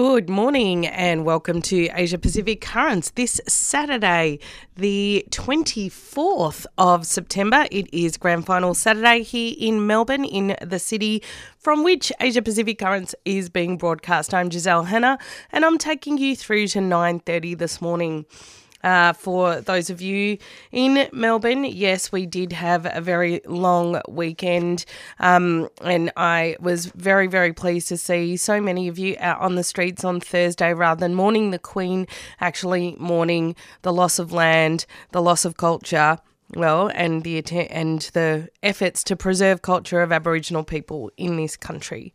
Good morning and welcome to Asia Pacific Currents. This Saturday, the 24th of September, it is Grand Final Saturday here in Melbourne, in the city from which Asia Pacific Currents is being broadcast. I'm Giselle Hanna and I'm taking you through to 9:30 this morning. Uh, for those of you in Melbourne, yes, we did have a very long weekend, um, and I was very, very pleased to see so many of you out on the streets on Thursday rather than mourning the Queen, actually mourning the loss of land, the loss of culture well, and the and the efforts to preserve culture of Aboriginal people in this country.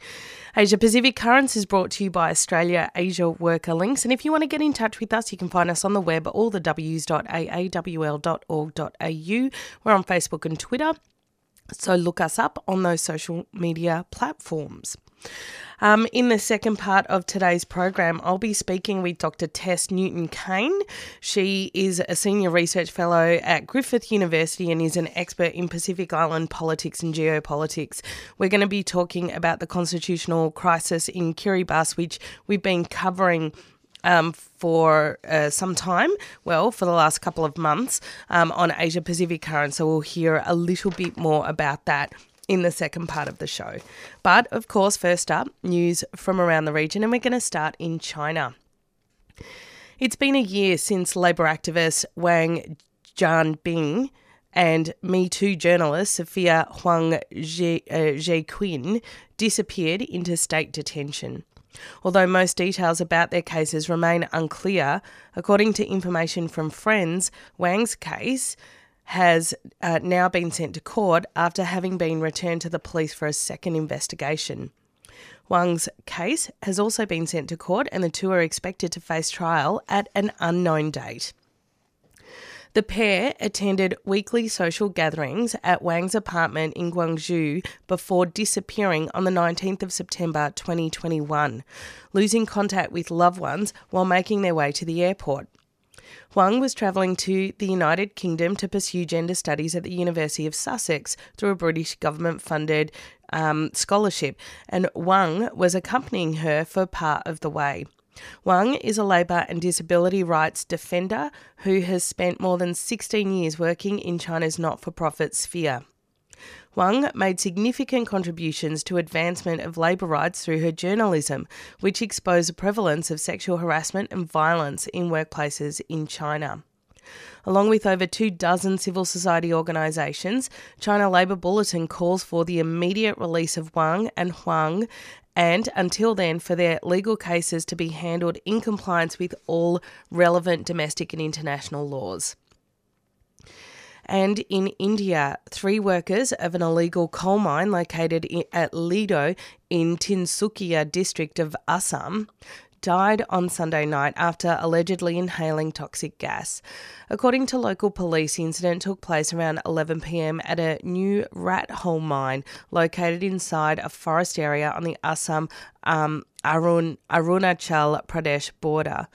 Asia Pacific Currents is brought to you by Australia Asia Worker Links, and if you want to get in touch with us, you can find us on the web at allthews.aawl.org.au. We're on Facebook and Twitter, so look us up on those social media platforms. Um, in the second part of today's program, I'll be speaking with Dr. Tess Newton Cain. She is a senior research fellow at Griffith University and is an expert in Pacific Island politics and geopolitics. We're going to be talking about the constitutional crisis in Kiribati, which we've been covering. Um, for uh, some time, well, for the last couple of months um, on Asia Pacific Current. So we'll hear a little bit more about that in the second part of the show. But of course, first up, news from around the region, and we're going to start in China. It's been a year since Labour activist Wang Jianbing and Me Too journalist Sophia Huang Xueqin uh, disappeared into state detention. Although most details about their cases remain unclear, according to information from friends, Wang's case has uh, now been sent to court after having been returned to the police for a second investigation. Wang's case has also been sent to court, and the two are expected to face trial at an unknown date. The pair attended weekly social gatherings at Wang's apartment in Guangzhou before disappearing on the 19th of September 2021, losing contact with loved ones while making their way to the airport. Huang was travelling to the United Kingdom to pursue gender studies at the University of Sussex through a British government funded um, scholarship, and Wang was accompanying her for part of the way. Wang is a labour and disability rights defender who has spent more than 16 years working in China's not for profit sphere. Wang made significant contributions to advancement of labour rights through her journalism, which exposed the prevalence of sexual harassment and violence in workplaces in China. Along with over two dozen civil society organisations, China Labour Bulletin calls for the immediate release of Wang and Huang and until then for their legal cases to be handled in compliance with all relevant domestic and international laws. And in India, three workers of an illegal coal mine located at Ledo in Tinsukia district of Assam died on Sunday night after allegedly inhaling toxic gas. According to local police, the incident took place around 11 pm at a new rat hole mine located inside a forest area on the Assam um, Arun, Arunachal Pradesh border.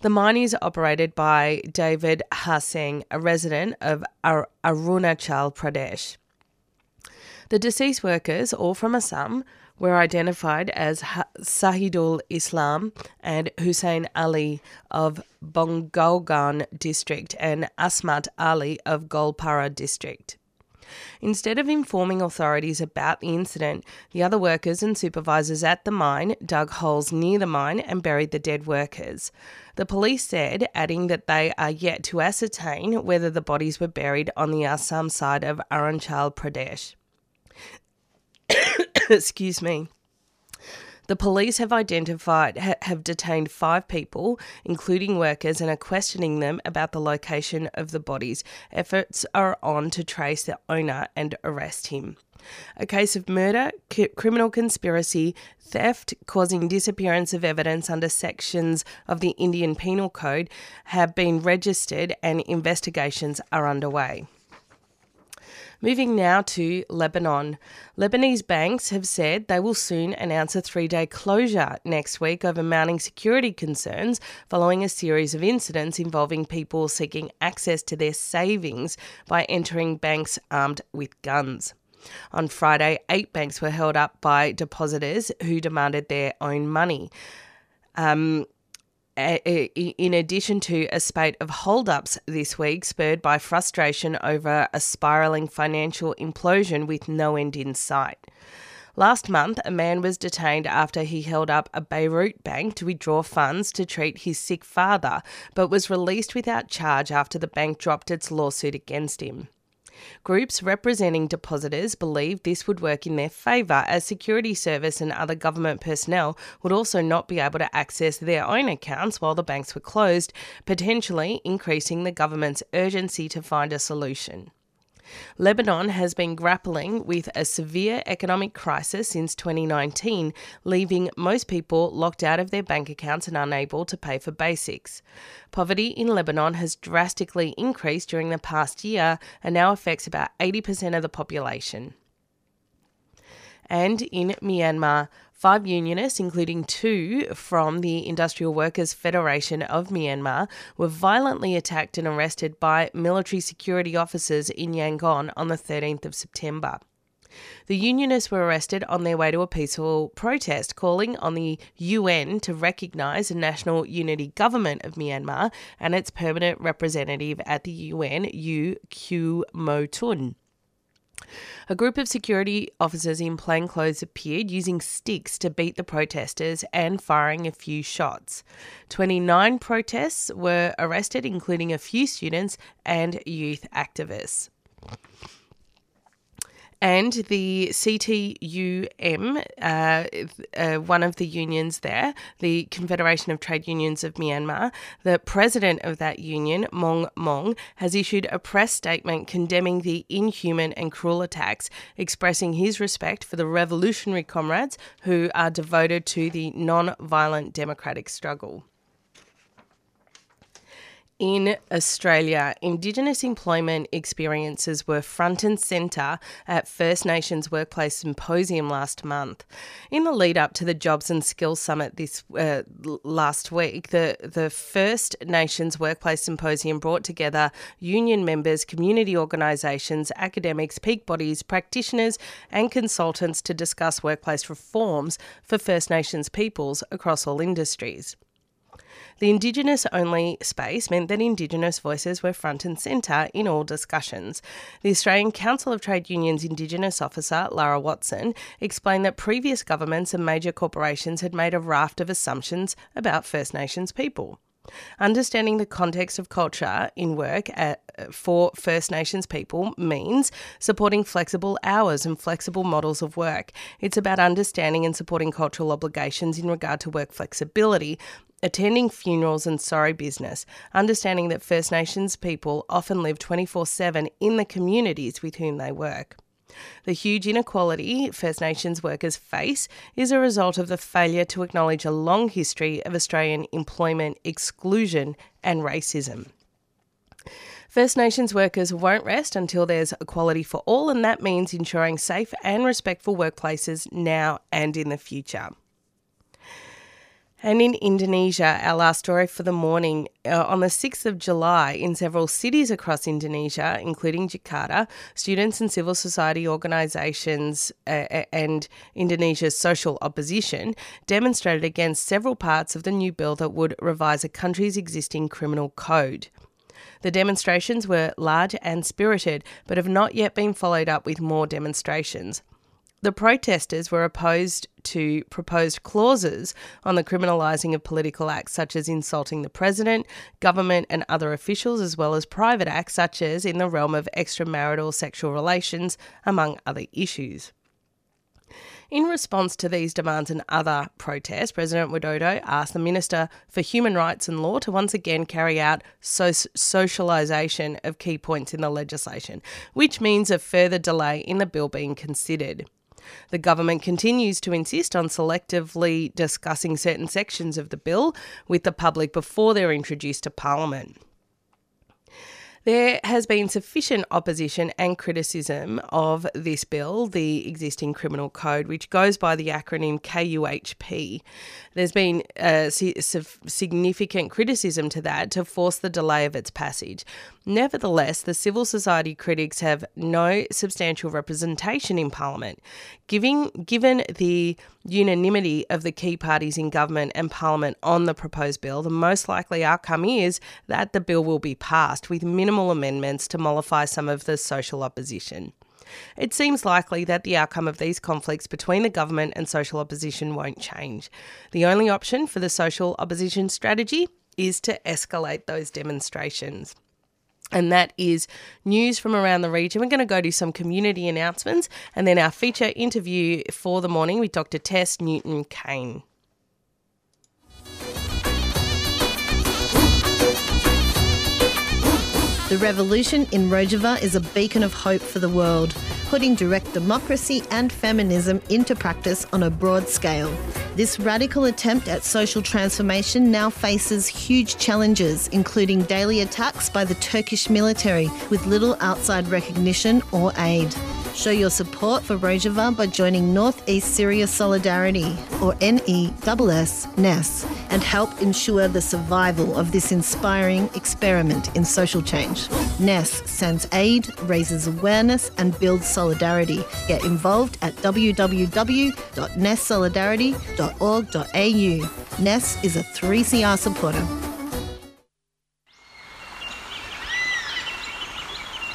The mine is operated by David Haseng, a resident of Ar- Arunachal Pradesh. The deceased workers, all from Assam, were identified as Sahidul Islam and Hussein Ali of Bongaigaon district and Asmat Ali of Goalpara district. Instead of informing authorities about the incident, the other workers and supervisors at the mine dug holes near the mine and buried the dead workers. The police said, adding that they are yet to ascertain whether the bodies were buried on the Assam side of Arunachal Pradesh. Excuse me. The police have identified, ha- have detained five people, including workers, and are questioning them about the location of the bodies. Efforts are on to trace the owner and arrest him. A case of murder, c- criminal conspiracy, theft, causing disappearance of evidence under sections of the Indian Penal Code have been registered and investigations are underway. Moving now to Lebanon. Lebanese banks have said they will soon announce a three day closure next week over mounting security concerns following a series of incidents involving people seeking access to their savings by entering banks armed with guns. On Friday, eight banks were held up by depositors who demanded their own money. Um, in addition to a spate of holdups this week, spurred by frustration over a spiralling financial implosion with no end in sight. Last month, a man was detained after he held up a Beirut bank to withdraw funds to treat his sick father, but was released without charge after the bank dropped its lawsuit against him. Groups representing depositors believe this would work in their favour, as security service and other government personnel would also not be able to access their own accounts while the banks were closed, potentially increasing the government's urgency to find a solution. Lebanon has been grappling with a severe economic crisis since 2019, leaving most people locked out of their bank accounts and unable to pay for basics. Poverty in Lebanon has drastically increased during the past year and now affects about 80% of the population. And in Myanmar, Five unionists, including two from the Industrial Workers Federation of Myanmar, were violently attacked and arrested by military security officers in Yangon on the 13th of September. The unionists were arrested on their way to a peaceful protest calling on the UN to recognise a national unity government of Myanmar and its permanent representative at the UN, U Kyaw Moe Tun. A group of security officers in plain clothes appeared using sticks to beat the protesters and firing a few shots. 29 protests were arrested, including a few students and youth activists. And the CTUM, uh, uh, one of the unions there, the Confederation of Trade Unions of Myanmar, the president of that union, Maung Maung, has issued a press statement condemning the inhuman and cruel attacks, expressing his respect for the revolutionary comrades who are devoted to the non violent democratic struggle in Australia, Indigenous employment experiences were front and centre at First Nations Workplace Symposium last month. In the lead up to the Jobs and Skills Summit this uh, last week, the, the First Nations Workplace Symposium brought together union members, community organisations, academics, peak bodies, practitioners, and consultants to discuss workplace reforms for First Nations peoples across all industries. The Indigenous only space meant that Indigenous voices were front and centre in all discussions. The Australian Council of Trade Unions Indigenous officer, Lara Watson, explained that previous governments and major corporations had made a raft of assumptions about First Nations people. Understanding the context of culture in work at, for First Nations people means supporting flexible hours and flexible models of work. It's about understanding and supporting cultural obligations in regard to work flexibility attending funerals and sorry business, understanding that First Nations people often live 24 7 in the communities with whom they work. The huge inequality First Nations workers face is a result of the failure to acknowledge a long history of Australian employment exclusion and racism. First Nations workers won't rest until there's equality for all, and that means ensuring safe and respectful workplaces now and in the future. And in Indonesia, our last story for the morning, uh, on the 6th of July, in several cities across Indonesia, including Jakarta, students and civil society organisations uh, and Indonesia's social opposition demonstrated against several parts of the new bill that would revise a country's existing criminal code. The demonstrations were large and spirited, but have not yet been followed up with more demonstrations. The protesters were opposed to proposed clauses on the criminalising of political acts such as insulting the president, government, and other officials, as well as private acts such as in the realm of extramarital sexual relations, among other issues. In response to these demands and other protests, President Widodo asked the Minister for Human Rights and Law to once again carry out so- socialisation of key points in the legislation, which means a further delay in the bill being considered. The government continues to insist on selectively discussing certain sections of the bill with the public before they're introduced to Parliament. There has been sufficient opposition and criticism of this bill, the existing criminal code, which goes by the acronym KUHP. There's been uh, significant criticism to that to force the delay of its passage. Nevertheless, the civil society critics have no substantial representation in Parliament. Giving, given the unanimity of the key parties in government and Parliament on the proposed bill, the most likely outcome is that the bill will be passed with minimal amendments to mollify some of the social opposition. It seems likely that the outcome of these conflicts between the government and social opposition won't change. The only option for the social opposition strategy is to escalate those demonstrations. And that is news from around the region. We're going to go to some community announcements and then our feature interview for the morning with Dr. Tess Newton Cain. The revolution in Rojava is a beacon of hope for the world, putting direct democracy and feminism into practice on a broad scale. This radical attempt at social transformation now faces huge challenges, including daily attacks by the Turkish military with little outside recognition or aid. Show your support for Rojava by joining Northeast Syria Solidarity, or NESS, and help ensure the survival of this inspiring experiment in social change. NESS sends aid, raises awareness, and builds solidarity. Get involved at www.nesssolidarity.org.au. NESS is a 3CR supporter.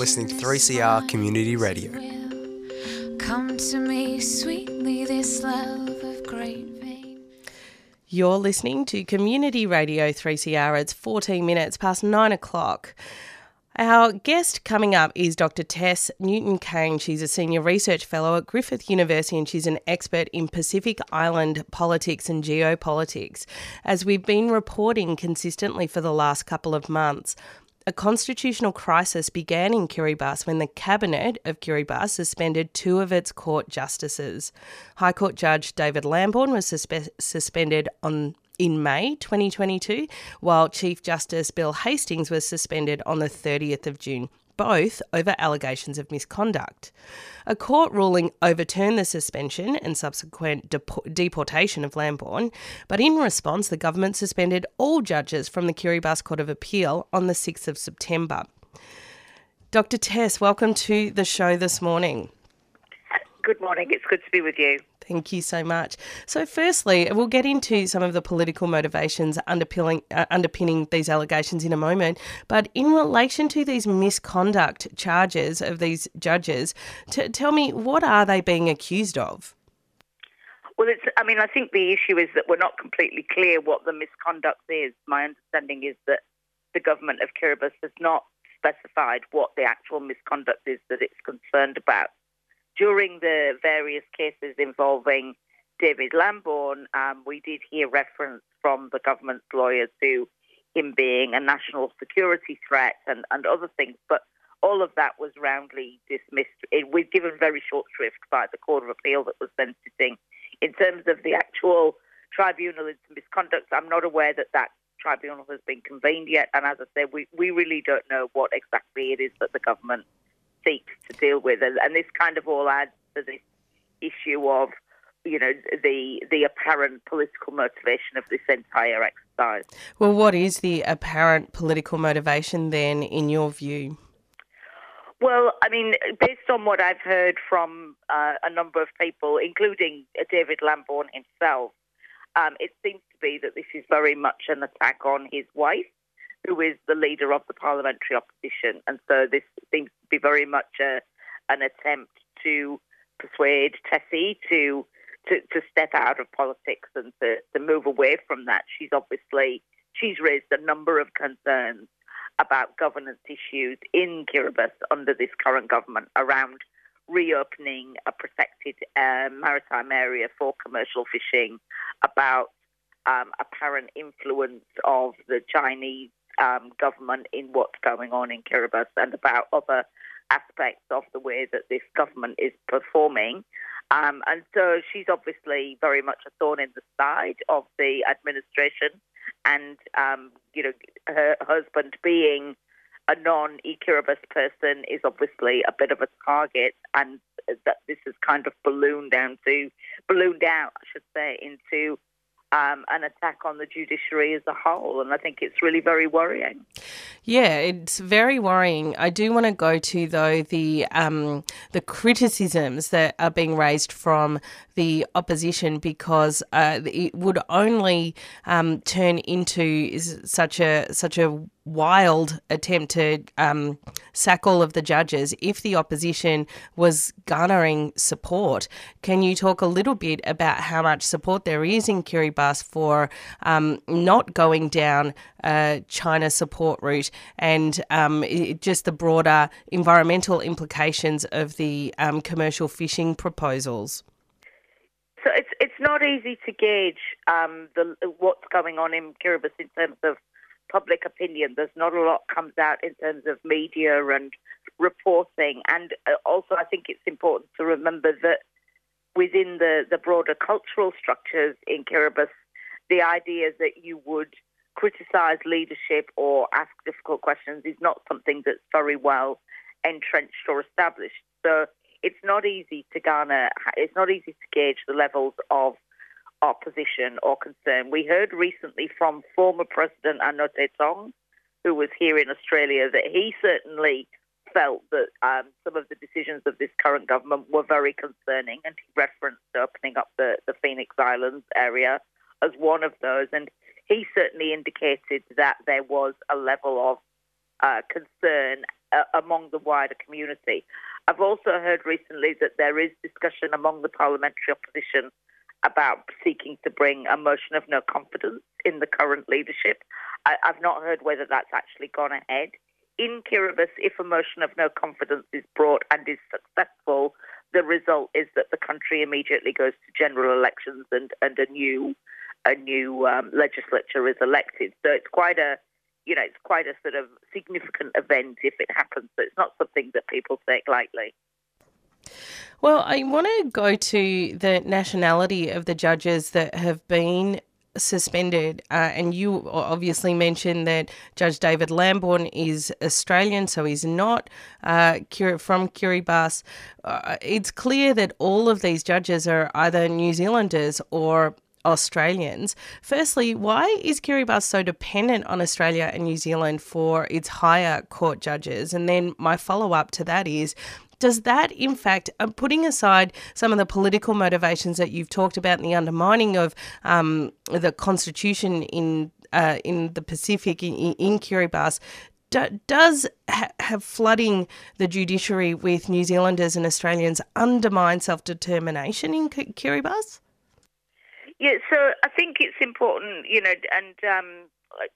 Listening to 3CR Community Radio. Come to me sweetly, this love of great vein. You're listening to Community Radio 3CR. It's 14 minutes past 9 o'clock. Our guest coming up is Dr. Tess Newton Cain. She's a senior research fellow at Griffith University and she's an expert in Pacific Island politics and geopolitics. As we've been reporting consistently for the last couple of months, a constitutional crisis began in Kiribati when the cabinet of Kiribati suspended two of its court justices. High Court Judge David Lambourne was suspe- suspended on in May 2022, while Chief Justice Bill Hastings was suspended on the 30th of June, both over allegations of misconduct. A court ruling overturned the suspension and subsequent deportation of Lambourne, but in response, the government suspended all judges from the Kiribati Court of Appeal on the 6th of September. Dr. Tess, welcome to the show this morning. Good morning. It's good to be with you. Thank you so much. So, firstly, we'll get into some of the political motivations underpinning, uh, underpinning these allegations in a moment. But in relation to these misconduct charges of these judges, t- tell me what are they being accused of? Well, it's. I mean, I think the issue is that we're not completely clear what the misconduct is. My understanding is that the government of Kiribati has not specified what the actual misconduct is that it's concerned about during the various cases involving David Lambourne, um, we did hear reference from the government's lawyers to him being a national security threat and, and other things. But all of that was roundly dismissed. It was given very short shrift by the Court of Appeal that was then sitting. In terms of the actual tribunal misconduct, I'm not aware that that tribunal has been convened yet. And as I said, we, we really don't know what exactly it is that the government seeks to deal with. And, and this kind of all adds to this issue of, you know, the the apparent political motivation of this entire exercise. Well, what is the apparent political motivation then, in your view? Well, I mean, based on what I've heard from uh, a number of people, including David Lambourne himself, um, it seems to be that this is very much an attack on his wife, who is the leader of the parliamentary opposition. And so this seems to be very much a, an attempt to persuade Tessie to, to, to step out of politics and to, to move away from that. She's obviously she's raised a number of concerns about governance issues in Kiribati under this current government around reopening a protected uh, maritime area for commercial fishing, about um, apparent influence of the Chinese um, government in what's going on in Kiribati, and about other aspects of the way that this government is performing. Um, and so she's obviously very much a thorn in the side of the administration. And, um, you know, her husband being a non Kiribati person is obviously a bit of a target, and that this has kind of ballooned down to ballooned out, I should say, into um, an attack on the judiciary as a whole. And I think it's really very worrying. Yeah, it's very worrying. I do want to go to though the um, the criticisms that are being raised from the opposition because uh, it would only um, turn into such a such a wild attempt to um, sack all of the judges if the opposition was garnering support. Can you talk a little bit about how much support there is in Kiribati for um, not going down a China support route and um, it, just the broader environmental implications of the um, commercial fishing proposals? So it's it's not easy to gauge um, the what's going on in Kiribati in terms of public opinion. There's not a lot comes out in terms of media and reporting. And uh, also, I think it's important to remember that within the, the broader cultural structures in Kiribati, the idea that you would criticize leadership or ask difficult questions is not something that's very well entrenched or established. So it's not easy to garner, it's not easy to gauge the levels of opposition or concern. We heard recently from former President Anote Tong, who was here in Australia, that he certainly felt that um, some of the decisions of this current government were very concerning, and he referenced opening up the, the Phoenix Islands area as one of those. And he certainly indicated that there was a level of uh, concern uh, among the wider community. I've also heard recently that there is discussion among the parliamentary opposition about seeking to bring a motion of no confidence in the current leadership. I, have not heard whether that's actually gone ahead. In Kiribati, if a motion of no confidence is brought and is successful, the result is that the country immediately goes to general elections and, and a new a new um, legislature is elected. So it's quite a you know it's quite a sort of significant event if it happens. So it's not something that people take lightly. Well, I want to go to the nationality of the judges that have been suspended. Uh, and you obviously mentioned that Judge David Lambourne is Australian, so he's not uh, from Kiribati. Uh, it's clear that all of these judges are either New Zealanders or Australians. Firstly, why is Kiribati so dependent on Australia and New Zealand for its higher court judges? And then my follow up to that is does that, in fact, uh, putting aside some of the political motivations that you've talked about and the undermining of um, the constitution in uh, in the Pacific in, in Kiribati, do, does ha- have flooding the judiciary with New Zealanders and Australians undermine self determination in Kiribati? Yeah, so I think it's important, you know, and um,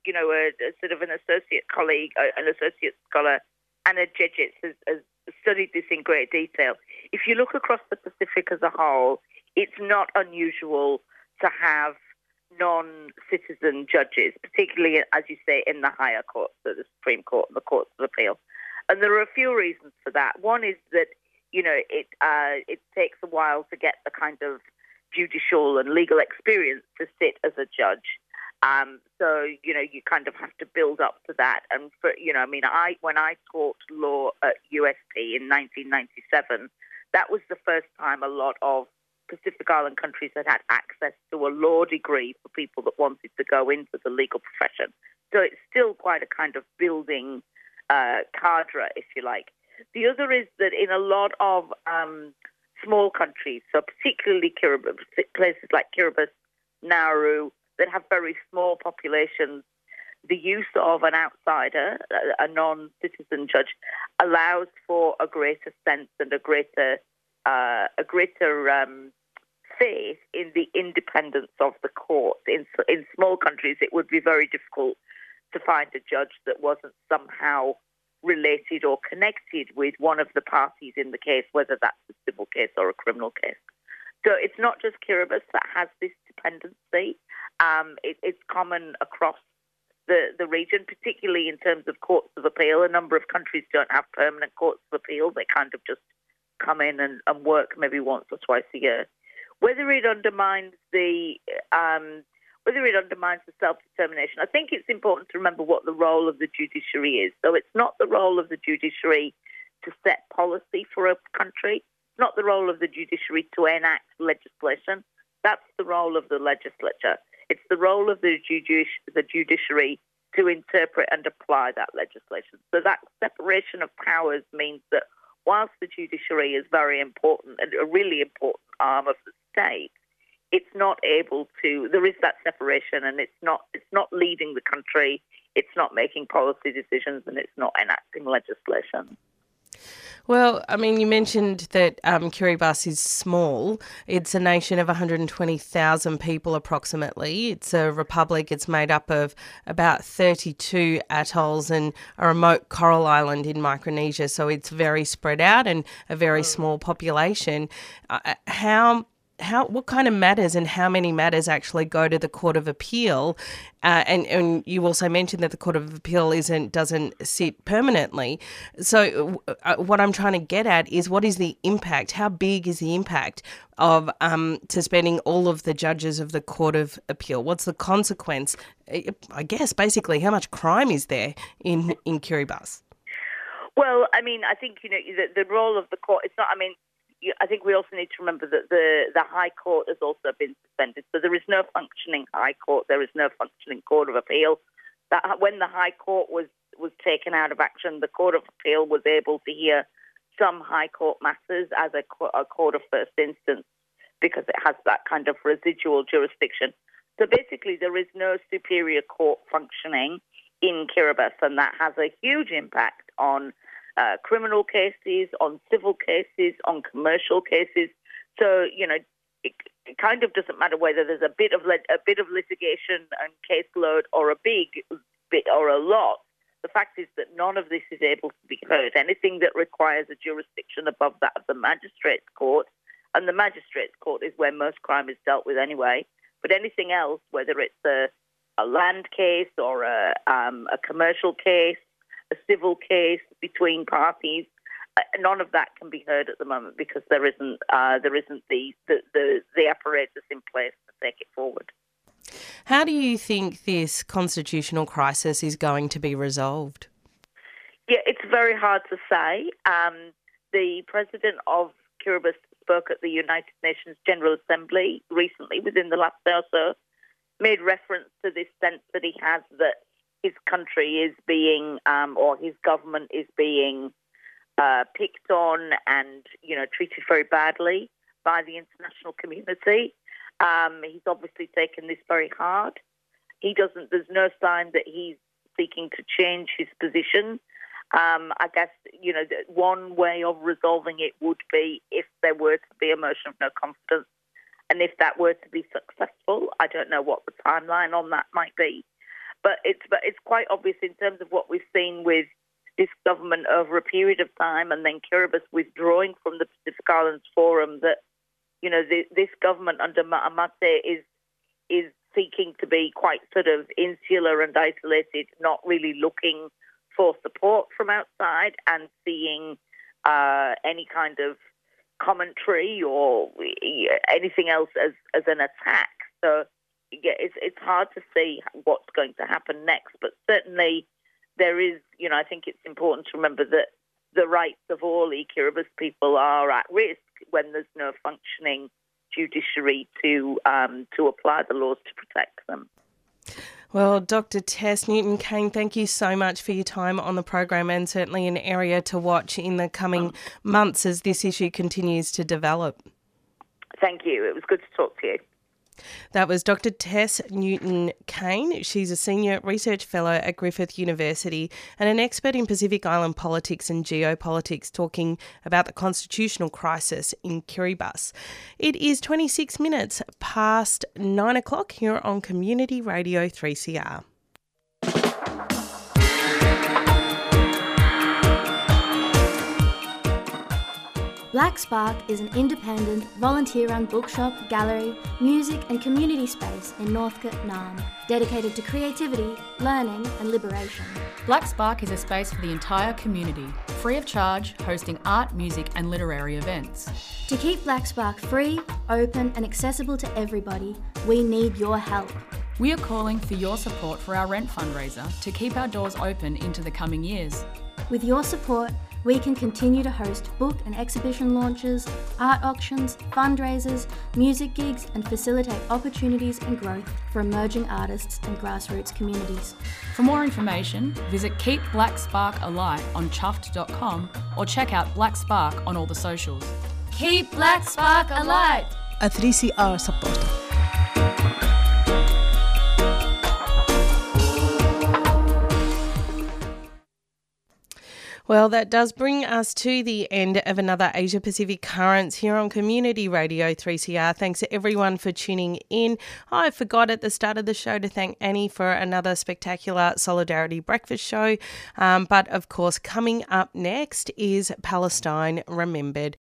you know, a, a, sort of an associate colleague, an associate scholar, Anna Dziedzic has, has studied this in great detail. If you look across the Pacific as a whole, it's not unusual to have non citizen judges, particularly, as you say, in the higher courts, so the Supreme Court and the Courts of Appeal. And there are a few reasons for that. One is that, you know, it, uh, it takes a while to get the kind of judicial and legal experience to sit as a judge. Um, so you know you kind of have to build up to that. And for you know, I mean, I when I taught law at USP in 1997, that was the first time a lot of Pacific Island countries had had access to a law degree for people that wanted to go into the legal profession. So it's still quite a kind of building uh, cadre, if you like. The other is that in a lot of um, small countries, so particularly Kiribati, places like Kiribati, Nauru, that have very small populations, the use of an outsider, a non citizen judge, allows for a greater sense and a greater, uh, a greater um, faith in the independence of the court. In, in small countries, it would be very difficult to find a judge that wasn't somehow related or connected with one of the parties in the case, whether that's a civil case or a criminal case. So it's not just Kiribati that has this dependency. Um, it, it's common across the, the region, particularly in terms of courts of appeal. A number of countries don't have permanent courts of appeal. They kind of just come in and, and work maybe once or twice a year. Whether it undermines the um, whether it undermines the self determination, I think it's important to remember what the role of the judiciary is. So it's not the role of the judiciary to set policy for a country. Not the role of the judiciary to enact legislation. That's the role of the legislature. It's the role of the, judici- the judiciary to interpret and apply that legislation. So that separation of powers means that whilst the judiciary is very important and a really important arm of the state, it's not able to. There is that separation, and it's not. It's not leading the country. It's not making policy decisions, and it's not enacting legislation. Well, I mean, you mentioned that um, Kiribati is small. It's a nation of 120,000 people approximately. It's a republic. It's made up of about 32 atolls and a remote coral island in Micronesia. So it's very spread out and a very mm. small population. Uh, how how what kind of matters and how many matters actually go to the court of appeal uh, and and you also mentioned that the court of appeal isn't doesn't sit permanently so uh, what i'm trying to get at is what is the impact how big is the impact of um, suspending all of the judges of the court of appeal what's the consequence i guess basically how much crime is there in in kiribati well, I mean, I think you know the, the role of the court. It's not. I mean, I think we also need to remember that the, the High Court has also been suspended. So there is no functioning High Court. There is no functioning Court of Appeal. That when the High Court was was taken out of action, the Court of Appeal was able to hear some High Court matters as a, a court of first instance because it has that kind of residual jurisdiction. So basically, there is no superior court functioning in Kiribati, and that has a huge impact on uh, criminal cases, on civil cases, on commercial cases. So you know, it, it kind of doesn't matter whether there's a bit of a bit of litigation and caseload or a big bit or a lot. The fact is that none of this is able to be heard. Anything that requires a jurisdiction above that of the magistrates' court, and the magistrates' court is where most crime is dealt with anyway. But anything else, whether it's a, a land case or a, um, a commercial case a civil case between parties. Uh, none of that can be heard at the moment because there isn't uh, there isn't the, the, the, the apparatus in place to take it forward. How do you think this constitutional crisis is going to be resolved? Yeah, it's very hard to say. Um, the president of Kiribati spoke at the United Nations General Assembly recently, within the last day or so, made reference to this sense that he has that his country is being, um, or his government is being uh, picked on and, you know, treated very badly by the international community. Um, he's obviously taken this very hard. He doesn't, there's no sign that he's seeking to change his position. Um, I guess, you know, one way of resolving it would be if there were to be a motion of no confidence. And if that were to be successful, I don't know what the timeline on that might be. But it's but it's quite obvious in terms of what we've seen with this government over a period of time, and then Kiribati withdrawing from the Pacific Islands Forum. That you know the, this government under Amate is is seeking to be quite sort of insular and isolated, not really looking for support from outside and seeing uh, any kind of commentary or anything else as, as an attack. So yeah, it's it's hard to see what's going to happen next, but certainly there is, you know, I think it's important to remember that the rights of all e Kiribati people are at risk when there's no functioning judiciary to um, to apply the laws to protect them. Well, Dr. Tess Newton Cain, thank you so much for your time on the program and certainly an area to watch in the coming months as this issue continues to develop. Thank you. It was good to talk to you. That was Dr. Tess Newton Cain. She's a senior research fellow at Griffith University and an expert in Pacific Island politics and geopolitics, talking about the constitutional crisis in Kiribati. It is 26 minutes past nine o'clock here on Community Radio 3CR. Black Spark is an independent, volunteer run bookshop, gallery, music, and community space in Northcote, Naarm, dedicated to creativity, learning, and liberation. Black Spark is a space for the entire community, free of charge, hosting art, music, and literary events. To keep Black Spark free, open, and accessible to everybody, we need your help. We are calling for your support for our rent fundraiser to keep our doors open into the coming years. With your support, we can continue to host book and exhibition launches, art auctions, fundraisers, music gigs, and facilitate opportunities and growth for emerging artists and grassroots communities. For more information, visit Keep Black Spark Alight on chuffed.com or check out Black Spark on all the socials. Keep Black Spark alight! A 3CR supporter. Well, that does bring us to the end of another Asia Pacific Currents here on Community Radio 3CR. Thanks to everyone for tuning in. I forgot at the start of the show to thank Annie for another spectacular Solidarity Breakfast show. Um, but of course, coming up next is Palestine Remembered.